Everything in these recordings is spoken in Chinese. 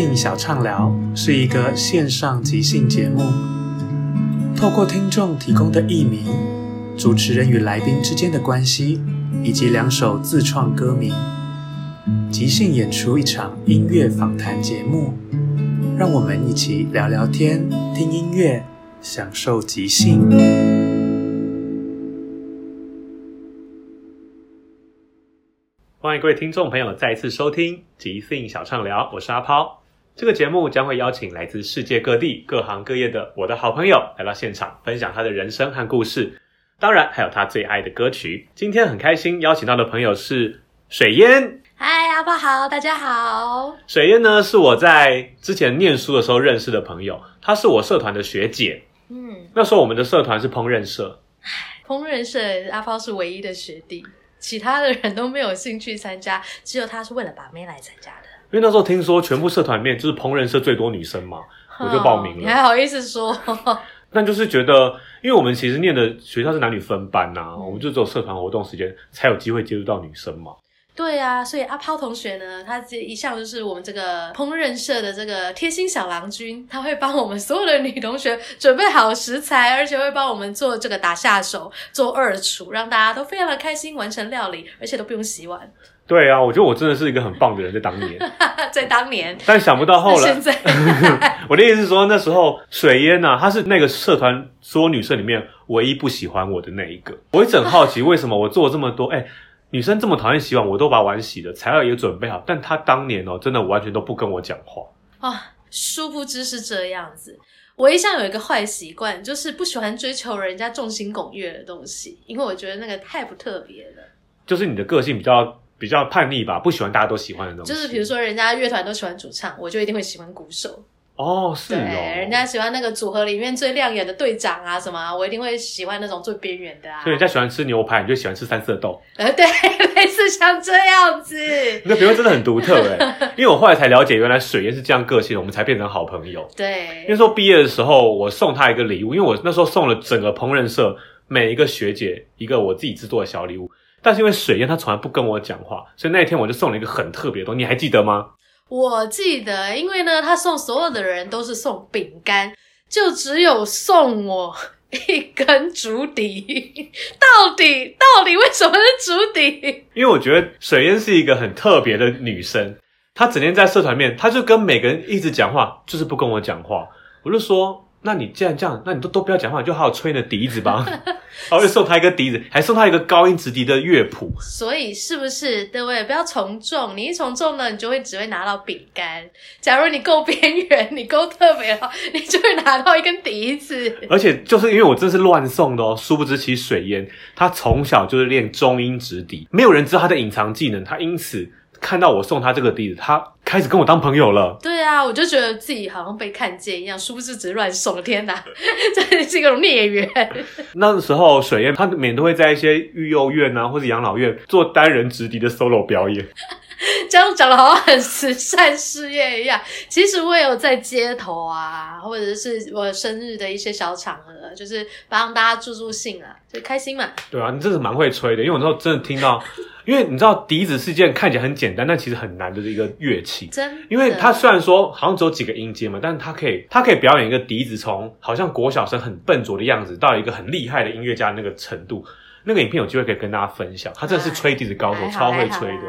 兴小畅聊是一个线上即兴节目，透过听众提供的艺名、主持人与来宾之间的关系，以及两首自创歌名，即兴演出一场音乐访谈节目。让我们一起聊聊天、听音乐、享受即兴。欢迎各位听众朋友再次收听《即兴小畅聊》，我是阿抛。这个节目将会邀请来自世界各地各行各业的我的好朋友来到现场，分享他的人生和故事，当然还有他最爱的歌曲。今天很开心邀请到的朋友是水烟。嗨，阿抛好，大家好。水烟呢是我在之前念书的时候认识的朋友，她是我社团的学姐。嗯，那时候我们的社团是烹饪社。唉，烹饪社阿炮是唯一的学弟。其他的人都没有兴趣参加，只有他是为了把妹来参加的。因为那时候听说全部社团里面就是烹饪社最多女生嘛，哦、我就报名了。你还好意思说？那就是觉得，因为我们其实念的学校是男女分班呐、我们就只有社团活动时间才有机会接触到女生嘛。对啊，所以阿抛同学呢，他这一向就是我们这个烹饪社的这个贴心小郎君，他会帮我们所有的女同学准备好食材，而且会帮我们做这个打下手，做二厨，让大家都非常的开心完成料理，而且都不用洗碗。对啊，我觉得我真的是一个很棒的人，在当年，在当年，但想不到后来，现在 我的意思是说，那时候水烟呐、啊，她是那个社团所有女生里面唯一不喜欢我的那一个，我一直很好奇为什么我做了这么多，哎。女生这么讨厌洗碗，我都把碗洗了，材料也准备好，但她当年哦，真的完全都不跟我讲话啊。殊不知是这样子，我一向有一个坏习惯，就是不喜欢追求人家众星拱月的东西，因为我觉得那个太不特别了。就是你的个性比较比较叛逆吧，不喜欢大家都喜欢的东西。就是比如说，人家乐团都喜欢主唱，我就一定会喜欢鼓手。哦，是哦，对，人家喜欢那个组合里面最亮眼的队长啊，什么，我一定会喜欢那种最边缘的啊。所以人家喜欢吃牛排，你就喜欢吃三色豆。呃，对，类似像这样子。你的品味真的很独特诶 因为我后来才了解，原来水烟是这样个性的，我们才变成好朋友。对，那时候毕业的时候，我送他一个礼物，因为我那时候送了整个烹饪社每一个学姐一个我自己制作的小礼物，但是因为水烟她从来不跟我讲话，所以那一天我就送了一个很特别的东西，你还记得吗？我记得，因为呢，他送所有的人都是送饼干，就只有送我一根竹笛。到底，到底为什么是竹笛？因为我觉得水烟是一个很特别的女生，她整天在社团面，她就跟每个人一直讲话，就是不跟我讲话。我就说，那你既然这样，那你都都不要讲话，你就好好吹你的笛子吧。然后就送他一个笛子，还送他一个高音直笛的乐谱。所以是不是各位不要从众？你一从众呢，你就会只会拿到饼干。假如你够边缘，你够特别好，你就会拿到一根笛子。而且就是因为我真是乱送的哦，殊不知其水淹他从小就是练中音直笛，没有人知道他的隐藏技能，他因此。看到我送他这个笛子，他开始跟我当朋友了。对啊，我就觉得自己好像被看见一样，殊不知只是乱送。天哪，这是一个孽缘。那时候水燕他每年都会在一些育幼院啊，或者养老院做单人直笛的 solo 表演。这样讲的好像很慈善事业一样。其实我也有在街头啊，或者是我生日的一些小场合，就是帮大家助助兴啊，就开心嘛。对啊，你真是蛮会吹的，因为我那时候真的听到。因为你知道笛子是一件看起来很简单，但其实很难的一个乐器。真。因为它虽然说好像只有几个音阶嘛，但是它可以，它可以表演一个笛子从好像国小生很笨拙的样子，到一个很厉害的音乐家那个程度。那个影片有机会可以跟大家分享，他真的是吹笛子高手，超会吹的。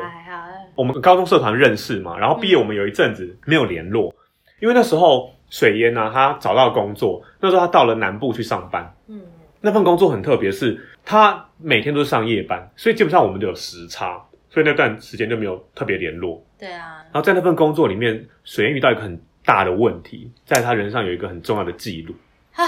我们高中社团认识嘛，然后毕业我们有一阵子没有联络，嗯、因为那时候水烟呢、啊，他找到工作，那时候他到了南部去上班。嗯。那份工作很特别，是他每天都是上夜班，所以基本上我们都有时差，所以那段时间就没有特别联络。对啊。然后在那份工作里面，水烟遇到一个很大的问题，在他人生上有一个很重要的记录。唉。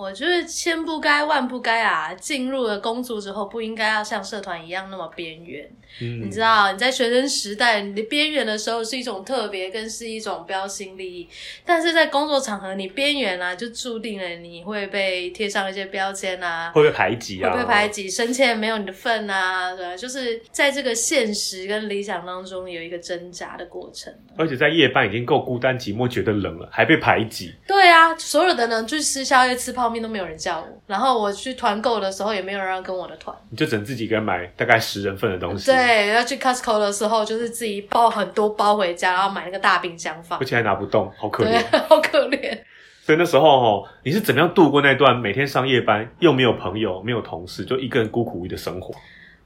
我觉得千不该万不该啊！进入了工作之后，不应该要像社团一样那么边缘。嗯，你知道你在学生时代，你边缘的时候是一种特别，更是一种标新立异。但是在工作场合，你边缘啊，就注定了你会被贴上一些标签啊，会被排挤啊，会被排挤，升迁没有你的份啊，对，就是在这个现实跟理想当中有一个挣扎的过程。而且在夜班已经够孤单寂寞，觉得冷了，还被排挤。对啊，所有的人去吃宵夜、吃泡面都没有人叫我，然后我去团购的时候也没有人要跟我的团，你就只能自己一个人买大概十人份的东西。对，要去 Costco 的时候就是自己包很多包回家，然后买那个大冰箱放，而且还拿不动，好可怜，好可怜。所以那时候齁，你是怎么样度过那段每天上夜班又没有朋友、没有同事，就一个人孤苦无依的生活？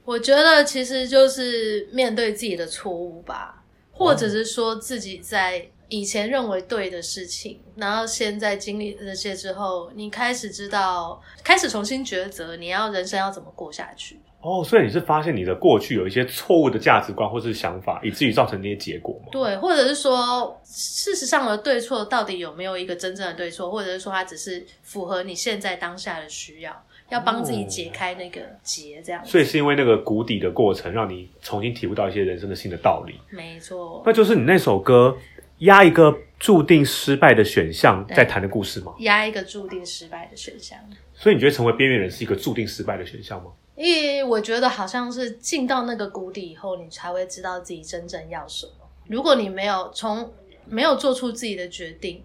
我觉得其实就是面对自己的错误吧，或者是说自己在。以前认为对的事情，然后现在经历这些之后，你开始知道，开始重新抉择，你要人生要怎么过下去。哦，所以你是发现你的过去有一些错误的价值观或是想法，以至于造成那些结果吗？对，或者是说，事实上的对错到底有没有一个真正的对错，或者是说它只是符合你现在当下的需要，要帮自己解开那个结，这样。所以是因为那个谷底的过程，让你重新体悟到一些人生的新的道理。没错，那就是你那首歌。压一个注定失败的选项，在谈的故事吗？压一个注定失败的选项。所以你觉得成为边缘人是一个注定失败的选项吗？因为我觉得好像是进到那个谷底以后，你才会知道自己真正要什么。如果你没有从没有做出自己的决定，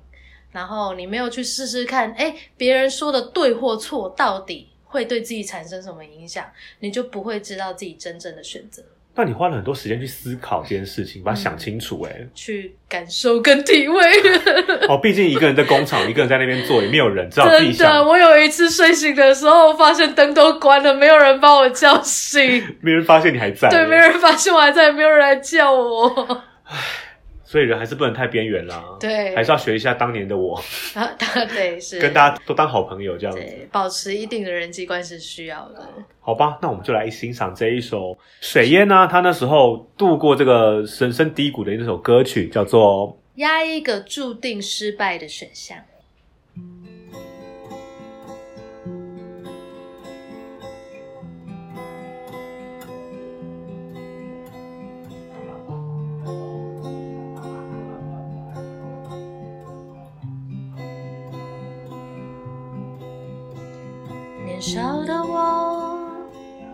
然后你没有去试试看，哎，别人说的对或错到底会对自己产生什么影响，你就不会知道自己真正的选择。那你花了很多时间去思考这件事情，把它想清楚，欸，诶、嗯、去感受跟体会。哦，毕竟一个人在工厂，一个人在那边做，也没有人知道自己想。真的，我有一次睡醒的时候，发现灯都关了，没有人把我叫醒。没人发现你还在。对，没人发现我还在，没有人来叫我。唉。所以人还是不能太边缘啦，对，还是要学一下当年的我，啊，对，是。跟大家都当好朋友这样子，对，保持一定的人际关系需要的。好吧，那我们就来欣赏这一首。水烟呢，他那时候度过这个人生低谷的那首歌曲，叫做《压一个注定失败的选项》。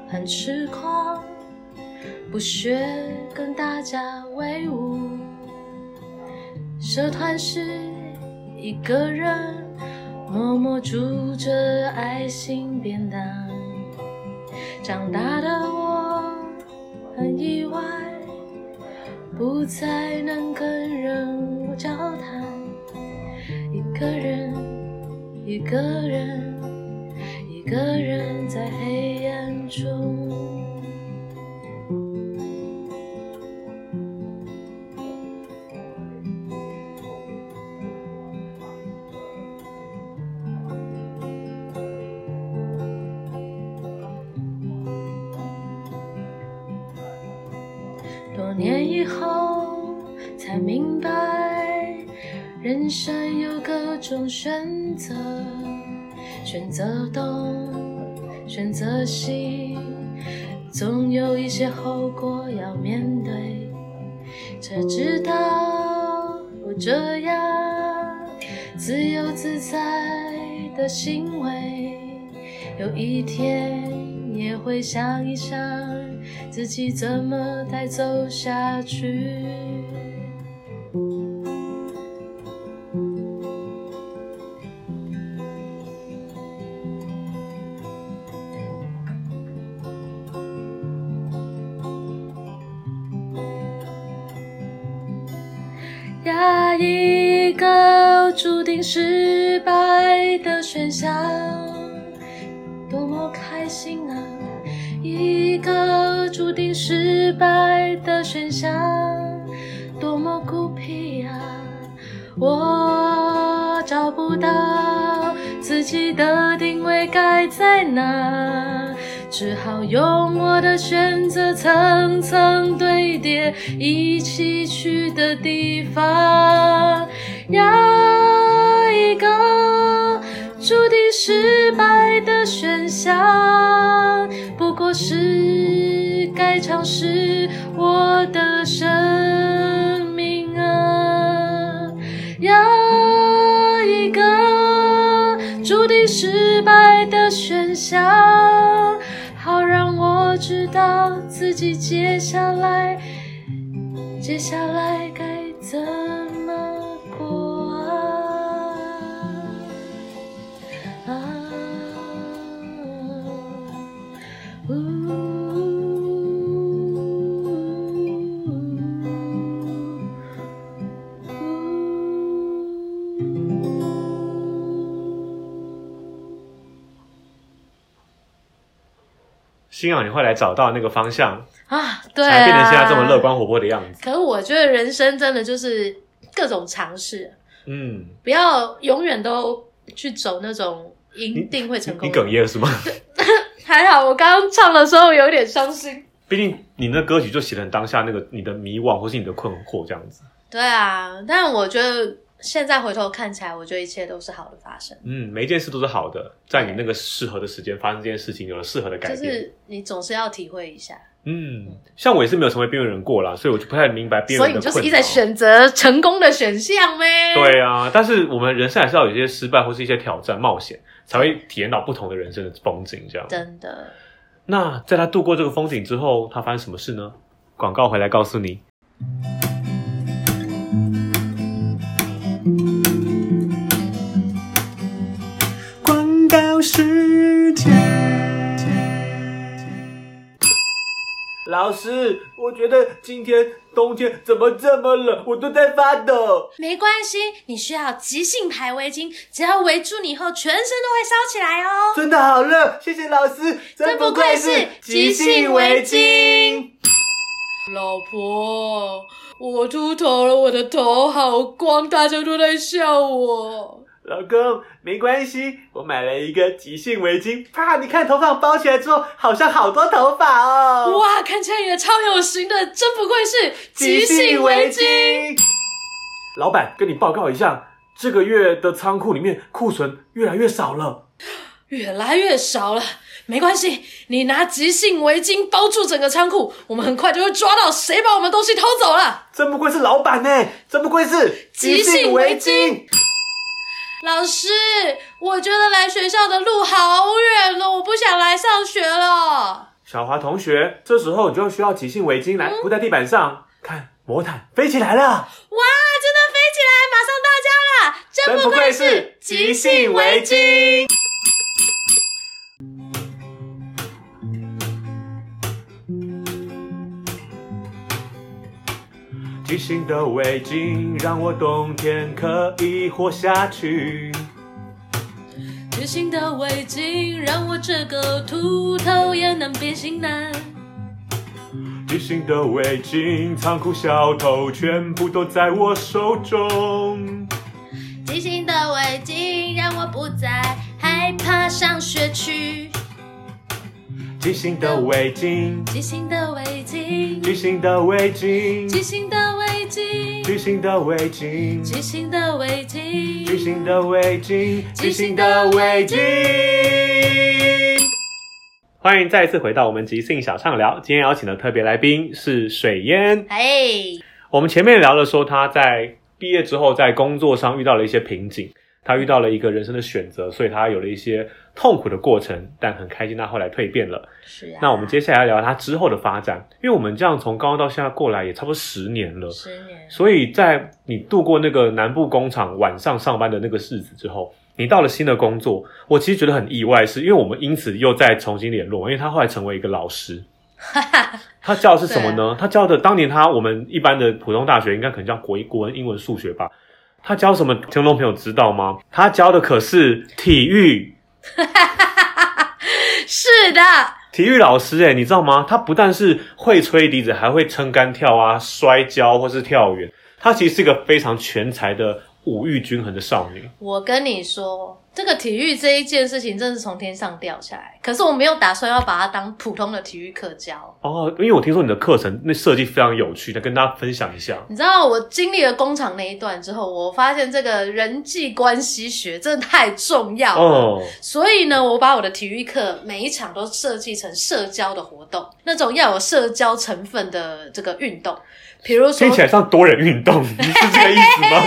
很痴狂，不屑跟大家为伍。社团时一个人默默煮着爱心便当。长大的我很意外，不再能跟人交谈。一个人，一个人。一个人在黑暗中多年以后才明白人生有各种选择。选择东，选择西，总有一些后果要面对。才知道，我这样自由自在的行为，有一天。也会想一想自己怎么带走下去。注定失败的选项。多么开心啊！一个注定失败的选项，多么孤僻啊！我找不到自己的定位该在哪，只好用我的选择层层堆叠一起去的地方。要一个注定失败的选项，不过是该尝试我的生命啊！要一个注定失败的选项，好让我知道自己接下来，接下来该怎么。希望你会来找到那个方向啊，对啊，才变成现在这么乐观活泼的样子。可是我觉得人生真的就是各种尝试，嗯，不要永远都去走那种一定会成功。你哽咽了是吗？还好，我刚刚唱的时候有点伤心。毕竟你那歌曲就写的很当下那个你的迷惘或是你的困惑这样子。对啊，但我觉得。现在回头看起来，我觉得一切都是好的发生。嗯，每一件事都是好的，在你那个适合的时间发生这件事情，有了适合的感觉。就是你总是要体会一下。嗯，像我也是没有成为边缘人过啦，所以我就不太明白边缘人的困。所以你就是一直在选择成功的选项呗。对啊，但是我们人生还是要有一些失败或是一些挑战、冒险，才会体验到不同的人生的风景。这样真的。那在他度过这个风景之后，他发生什么事呢？广告回来告诉你。老师，我觉得今天冬天怎么这么冷，我都在发抖。没关系，你需要急性排围巾，只要围住你后，全身都会烧起来哦。真的好热，谢谢老师，真不愧是急性围巾。老婆，我秃头了，我的头好光，大家都在笑我。老公，没关系，我买了一个即兴围巾，啪！你看头发包起来之后，好像好多头发哦。哇，看起来也超有型的，真不愧是即兴围巾。老板，跟你报告一下，这个月的仓库里面库存越来越少了。越来越少了，没关系，你拿即兴围巾包住整个仓库，我们很快就会抓到谁把我们东西偷走了。真不愧是老板呢，真不愧是即兴围巾。老师，我觉得来学校的路好远哦，我不想来上学了。小华同学，这时候你就需要即兴围巾来铺在地板上，嗯、看魔毯飞起来了！哇，真的飞起来，马上到家了！真不愧是即兴围巾。即兴的围巾让我冬天可以活下去。即兴的围巾让我这个秃头也能变型男。即兴的围巾，仓库小偷全部都在我手中。即兴的围巾让我不再害怕上学去。即兴的围巾，即兴的围巾，即兴的围巾，巨星的巨星的围巾，巨星的围巾，巨星的围巾，巨星的围巾。欢迎再一次回到我们即兴小畅聊，今天邀请的特别来宾是水烟。哎，我们前面聊了说他在毕业之后在工作上遇到了一些瓶颈。他遇到了一个人生的选择，所以他有了一些痛苦的过程，但很开心他后来蜕变了。是啊。那我们接下来聊他之后的发展，因为我们这样从高中到现在过来也差不多十年了。十年。所以在你度过那个南部工厂晚上上班的那个日子之后，你到了新的工作，我其实觉得很意外，是因为我们因此又再重新联络，因为他后来成为一个老师。他教的是什么呢？他教的当年他我们一般的普通大学应该可能叫国国文、英文、数学吧。他教什么？听众朋友知道吗？他教的可是体育。是的，体育老师诶，你知道吗？他不但是会吹笛子，还会撑杆跳啊、摔跤或是跳远。他其实是一个非常全才的五育均衡的少女。我跟你说。这个体育这一件事情真是从天上掉下来，可是我没有打算要把它当普通的体育课教哦。因为我听说你的课程那设计非常有趣，再跟大家分享一下。你知道我经历了工厂那一段之后，我发现这个人际关系学真的太重要了。哦，所以呢，我把我的体育课每一场都设计成社交的活动，那种要有社交成分的这个运动。比如说，听起来像多人运动，你是这个意思吗？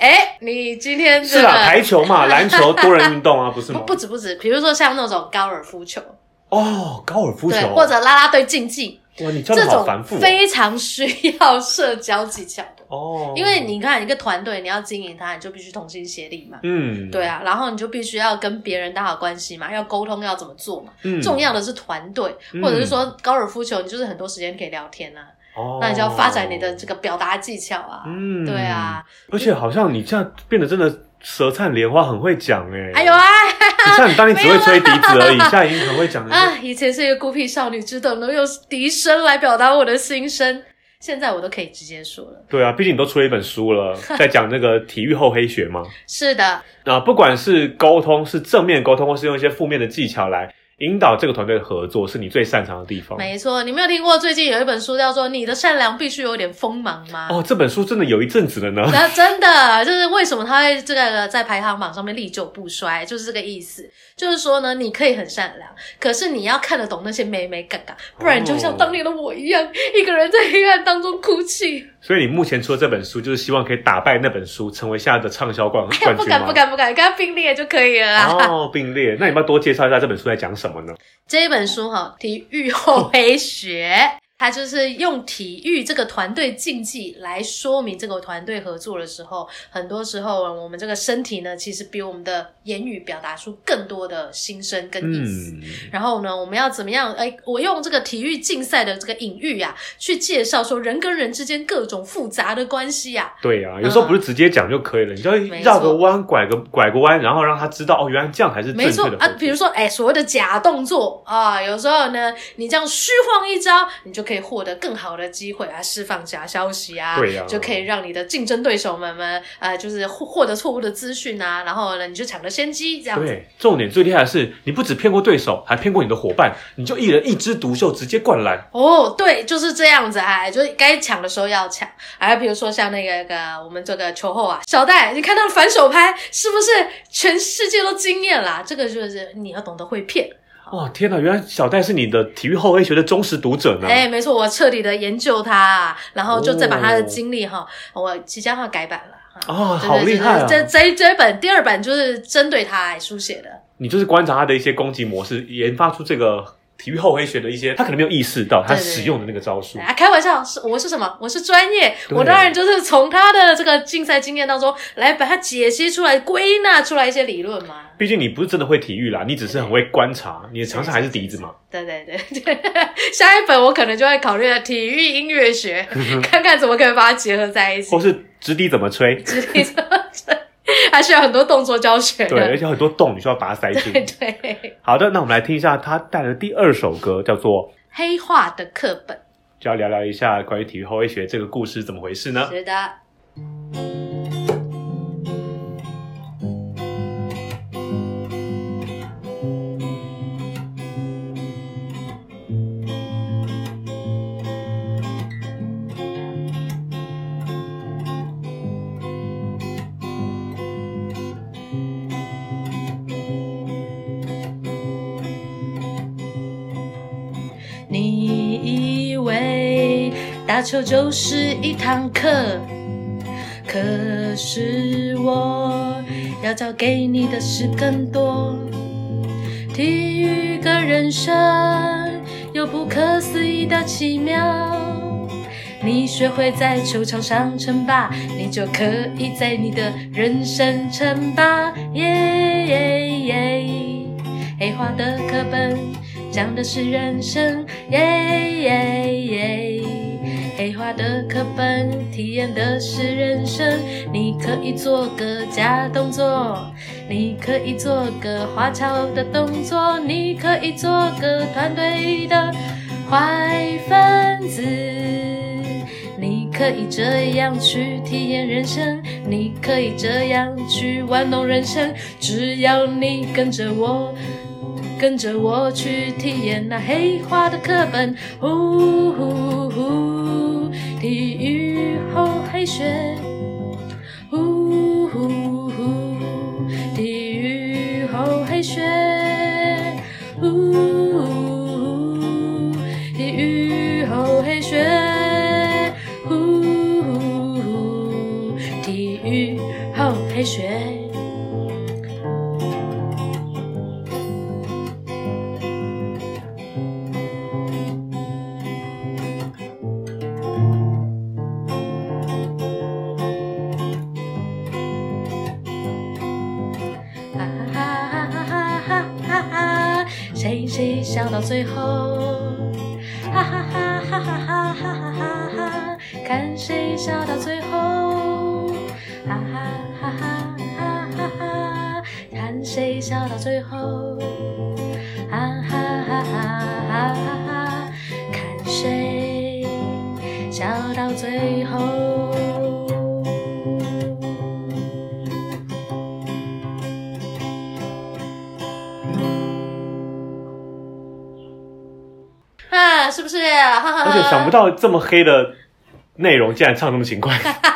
哎，你今天、这个、是啊，排球嘛，篮球多人运动啊，不是吗？不，不止不止，比如说像那种高尔夫球哦，高尔夫球，或者啦啦队竞技，哇，你教的好繁复，这种非常需要社交技巧的哦。因为你看一个团队，你要经营它，你就必须同心协力嘛。嗯，对啊，然后你就必须要跟别人打好关系嘛，要沟通，要怎么做嘛。嗯，重要的是团队，或者是说高尔夫球，你就是很多时间可以聊天啊。哦，那你就要发展你的这个表达技巧啊。嗯，对啊。而且好像你这样变得真的舌灿莲花，很会讲哎。哎呦啊！你像你当年只会吹笛子而已，现在已经很会讲了。啊，以前是一个孤僻少女，只懂得用笛声来表达我的心声，现在我都可以直接说了。对啊，毕竟你都出了一本书了，在讲那个体育厚黑学嘛。是的。啊，不管是沟通，是正面沟通，或是用一些负面的技巧来。引导这个团队的合作是你最擅长的地方。没错，你没有听过最近有一本书叫做《你的善良必须有点锋芒》吗？哦，这本书真的有一阵子了呢。那真的就是为什么它会这个在排行榜上面历久不衰，就是这个意思。就是说呢，你可以很善良，可是你要看得懂那些美眉角角，不然就像当年的我一样，哦、一个人在黑暗当中哭泣。所以你目前出的这本书，就是希望可以打败那本书，成为现在的畅销冠冠军吗？不敢不敢不敢，跟他并列就可以了啦。哦，并列，那你要多介绍一下这本书在讲什么呢？这一本书哈，体育后黑学。他就是用体育这个团队竞技来说明这个团队合作的时候，很多时候我们这个身体呢，其实比我们的言语表达出更多的心声跟意思。嗯、然后呢，我们要怎么样？哎，我用这个体育竞赛的这个隐喻呀、啊，去介绍说人跟人之间各种复杂的关系呀、啊。对呀、啊，有时候不是直接讲就可以了，嗯、你就绕个弯，拐个拐个弯，然后让他知道哦，原来这样才是正确的。没错啊，比如说哎，所谓的假动作啊，有时候呢，你这样虚晃一招，你就可以。可以获得更好的机会啊，释放假消息啊，对啊，就可以让你的竞争对手们们呃，就是获获得错误的资讯啊，然后呢，你就抢了先机，这样子。对，重点最厉害的是，你不只骗过对手，还骗过你的伙伴，你就一人一枝独秀，直接灌篮。哦，对，就是这样子哎，就是该抢的时候要抢。哎，比如说像那个个我们这个球后啊，小戴，你看到反手拍是不是全世界都惊艳啦？这个就是你要懂得会骗。哇天哪！原来小戴是你的体育后卫学的忠实读者呢。哎，没错，我彻底的研究他，然后就再把他的经历哈、哦，我即将要改版了。哦，好厉害啊！这这这本第二版就是针对他来书写的。你就是观察他的一些攻击模式，研发出这个。体育后黑学的一些，他可能没有意识到他使用的那个招数。啊，开玩笑，是我是什么？我是专业，我当然就是从他的这个竞赛经验当中来把它解析出来、归纳出来一些理论嘛。毕竟你不是真的会体育啦，你只是很会观察，你的长项还是笛子嘛。对对对对，下一本我可能就会考虑体育音乐学，看看怎么可以把它结合在一起，或是直笛怎么吹，直笛怎么吹。还是有很多动作教学，对，而且很多洞，你需要把它塞进。对，对，好的，那我们来听一下他带来的第二首歌，叫做《黑化的课本》，就要聊聊一下关于体育后卫学这个故事怎么回事呢？是的。打球就是一堂课，可是我要教给你的是更多。体育的人生有不可思议的奇妙。你学会在球场上称霸，你就可以在你的人生称霸。耶耶耶！黑化的课本讲的是人生。耶耶耶！黑化的课本体验的是人生。你可以做个假动作，你可以做个花俏的动作，你可以做个团队的坏分子。你可以这样去体验人生，你可以这样去玩弄人生，只要你跟着我，跟着我去体验那黑化的课本。呼呼呼，雨后黑雪。笑到最后？哈哈哈哈哈哈哈哈哈，看谁笑到最后？哈哈哈哈哈哈哈看。谁笑到最后？哈哈哈哈哈哈！看谁笑到最后？且想不到这么黑的内容，竟然唱这么勤快。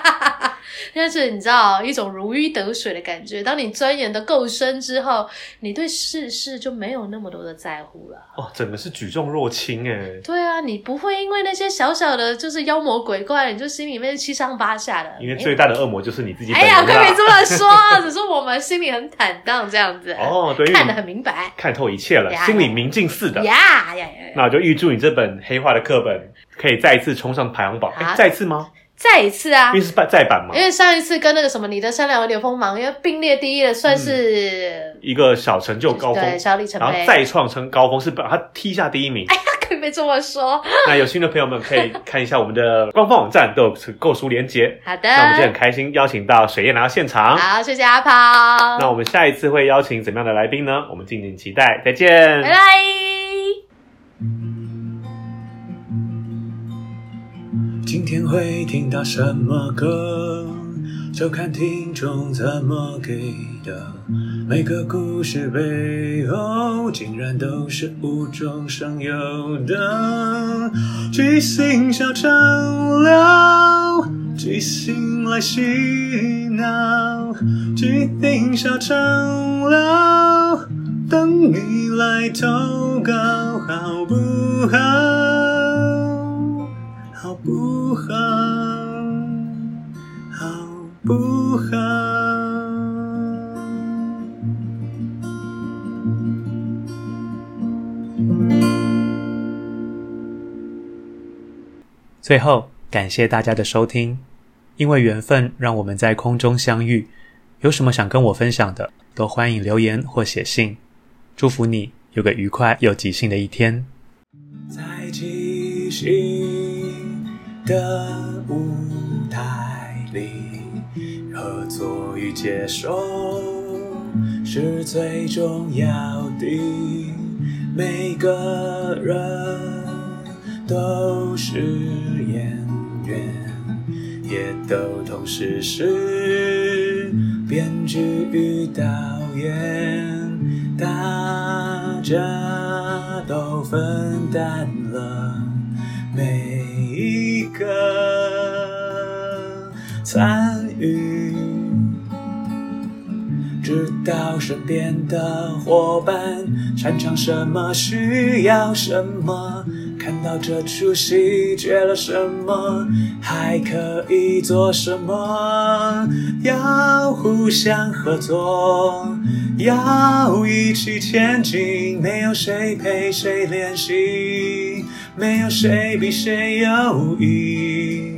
但是你知道一种如鱼得水的感觉。当你钻研的够深之后，你对世事就没有那么多的在乎了。哦，整个是举重若轻哎。对啊，你不会因为那些小小的，就是妖魔鬼怪，你就心里面七上八下的。因为最大的恶魔就是你自己。哎呀，可别这么说，只是我们心里很坦荡，这样子。哦，对，看得很明白，看透一切了，呀心里明镜似的。呀呀呀！那我就预祝你这本黑化的课本可以再一次冲上排行榜。哎，再次吗？再一次啊，因为是再版嘛。因为上一次跟那个什么你的善良有点锋芒，因为并列第一的算是、嗯、一个小成就高峰，对，小里程碑，然后再创成高峰，是把他踢下第一名。哎呀，可以别这么说。那有兴趣的朋友们可以看一下我们的官方网站，都有购书连接。好的，那我们今天很开心邀请到水叶来到现场。好，谢谢阿抛。那我们下一次会邀请怎么样的来宾呢？我们敬请期待。再见，拜拜。今天会听到什么歌，就看听众怎么给的。每个故事背后，竟然都是无中生有的。即兴小唱聊，即兴来洗脑，即兴小唱聊，等你来投稿，好不好？不，好不好？最后，感谢大家的收听，因为缘分让我们在空中相遇。有什么想跟我分享的，都欢迎留言或写信。祝福你有个愉快又即兴的一天。再继续的舞台里，合作与接受是最重要的。每个人都是演员，也都同时是编剧与导演，大家都分担了每参与，知道身边的伙伴擅长什么，需要什么。看到这出戏，缺了什么，还可以做什么？要互相合作，要一起前进。没有谁陪谁练习，没有谁比谁优异。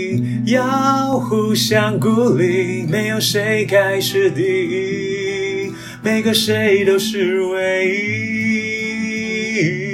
要互相鼓励，没有谁开始第一，每个谁都是唯一。